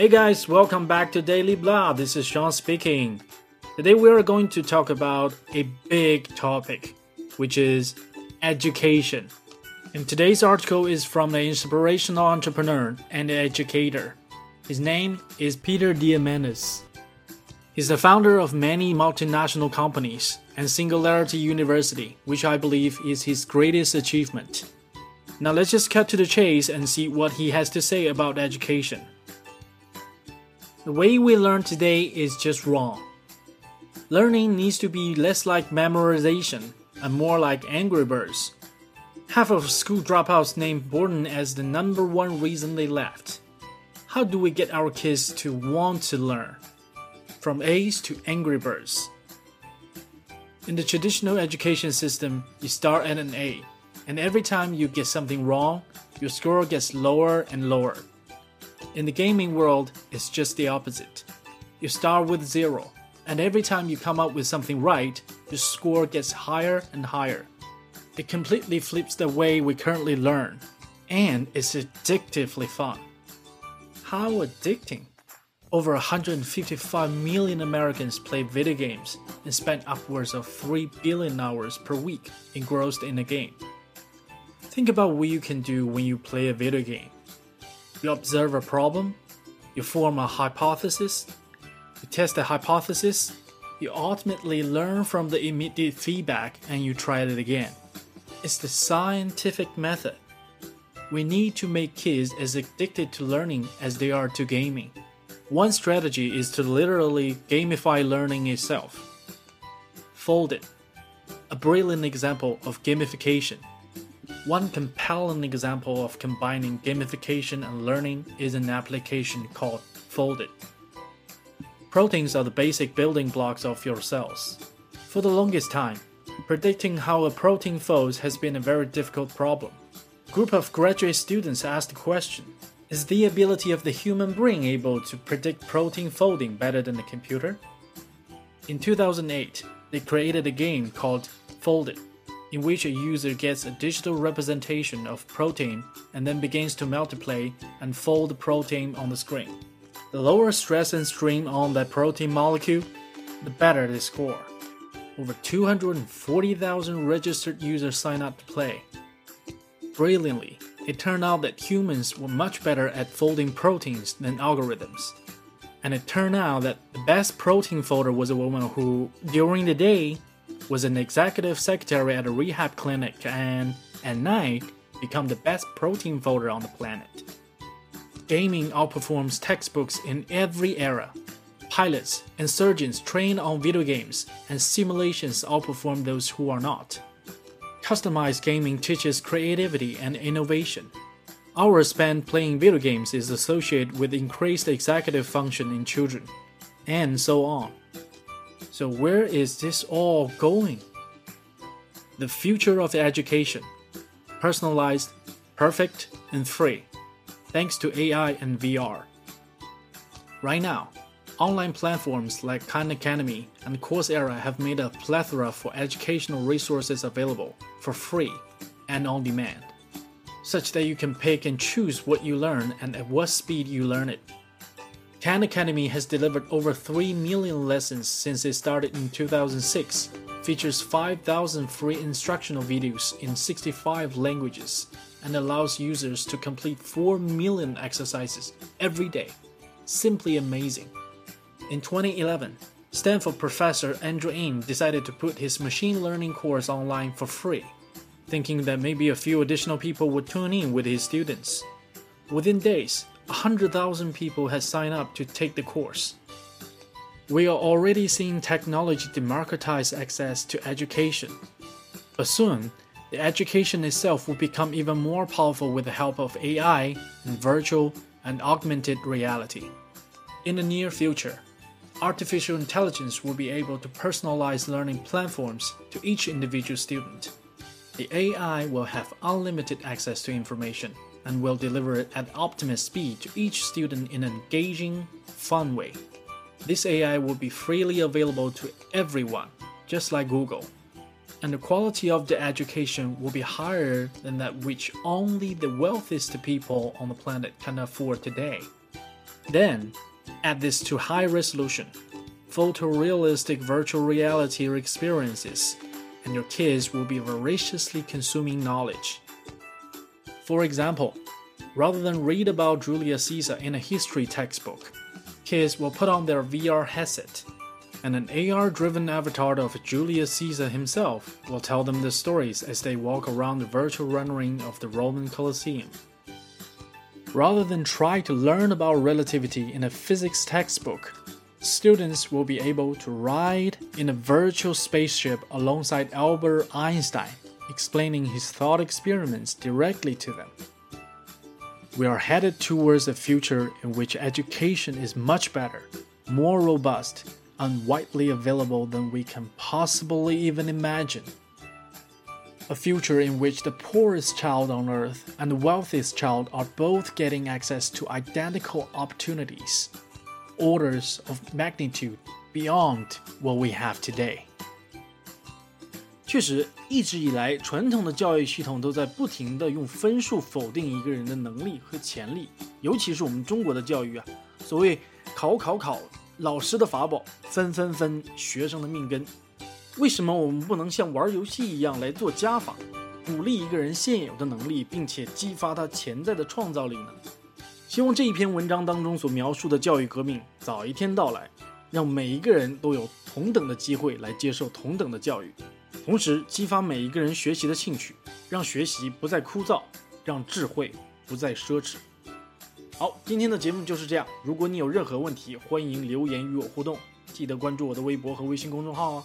Hey guys, welcome back to Daily Blah. This is Sean speaking. Today we are going to talk about a big topic, which is education. And today's article is from an inspirational entrepreneur and educator. His name is Peter Diamandis. He's the founder of many multinational companies and Singularity University, which I believe is his greatest achievement. Now let's just cut to the chase and see what he has to say about education. The way we learn today is just wrong. Learning needs to be less like memorization and more like Angry Birds. Half of school dropouts name boredom as the number one reason they left. How do we get our kids to want to learn? From A's to Angry Birds. In the traditional education system, you start at an A, and every time you get something wrong, your score gets lower and lower. In the gaming world, it's just the opposite. You start with zero, and every time you come up with something right, your score gets higher and higher. It completely flips the way we currently learn, and it's addictively fun. How addicting! Over 155 million Americans play video games and spend upwards of 3 billion hours per week engrossed in a game. Think about what you can do when you play a video game. You observe a problem, you form a hypothesis, you test the hypothesis, you ultimately learn from the immediate feedback and you try it again. It's the scientific method. We need to make kids as addicted to learning as they are to gaming. One strategy is to literally gamify learning itself. Foldit, a brilliant example of gamification. One compelling example of combining gamification and learning is an application called Foldit. Proteins are the basic building blocks of your cells. For the longest time, predicting how a protein folds has been a very difficult problem. A group of graduate students asked the question Is the ability of the human brain able to predict protein folding better than the computer? In 2008, they created a game called Foldit in which a user gets a digital representation of protein and then begins to multiply and fold the protein on the screen. The lower stress and strain on that protein molecule, the better they score. Over 240,000 registered users sign up to play. Brilliantly, it turned out that humans were much better at folding proteins than algorithms. And it turned out that the best protein folder was a woman who, during the day, was an executive secretary at a rehab clinic and, at night, become the best protein folder on the planet. Gaming outperforms textbooks in every era. Pilots and surgeons trained on video games, and simulations outperform those who are not. Customized gaming teaches creativity and innovation. Hours spent playing video games is associated with increased executive function in children, and so on. So, where is this all going? The future of education personalized, perfect, and free, thanks to AI and VR. Right now, online platforms like Khan Academy and Coursera have made a plethora for educational resources available for free and on demand, such that you can pick and choose what you learn and at what speed you learn it. Khan Academy has delivered over 3 million lessons since it started in 2006, features 5,000 free instructional videos in 65 languages, and allows users to complete 4 million exercises every day. Simply amazing. In 2011, Stanford professor Andrew Ng decided to put his machine learning course online for free, thinking that maybe a few additional people would tune in with his students. Within days, 100,000 people had signed up to take the course. We are already seeing technology democratize access to education. But soon, the education itself will become even more powerful with the help of AI and virtual and augmented reality. In the near future, artificial intelligence will be able to personalize learning platforms to each individual student. The AI will have unlimited access to information and will deliver it at optimal speed to each student in an engaging, fun way. This AI will be freely available to everyone, just like Google. And the quality of the education will be higher than that which only the wealthiest people on the planet can afford today. Then, add this to high resolution, photorealistic virtual reality experiences, and your kids will be voraciously consuming knowledge. For example, rather than read about Julius Caesar in a history textbook, kids will put on their VR headset, and an AR driven avatar of Julius Caesar himself will tell them the stories as they walk around the virtual rendering of the Roman Colosseum. Rather than try to learn about relativity in a physics textbook, students will be able to ride in a virtual spaceship alongside Albert Einstein, explaining his thought experiments directly to them. We are headed towards a future in which education is much better, more robust, and widely available than we can possibly even imagine a future in which the poorest child on earth and the wealthiest child are both getting access to identical opportunities, orders of magnitude beyond what we have today. 确实，一直以来，传统的教育系统都在不停的用分数否定一个人的能力和潜力，尤其是我们中国的教育啊，所谓考考考，老师的法宝，分分分，学生的命根。为什么我们不能像玩游戏一样来做加法，鼓励一个人现有的能力，并且激发他潜在的创造力呢？希望这一篇文章当中所描述的教育革命早一天到来，让每一个人都有同等的机会来接受同等的教育，同时激发每一个人学习的兴趣，让学习不再枯燥，让智慧不再奢侈。好，今天的节目就是这样。如果你有任何问题，欢迎留言与我互动，记得关注我的微博和微信公众号哦。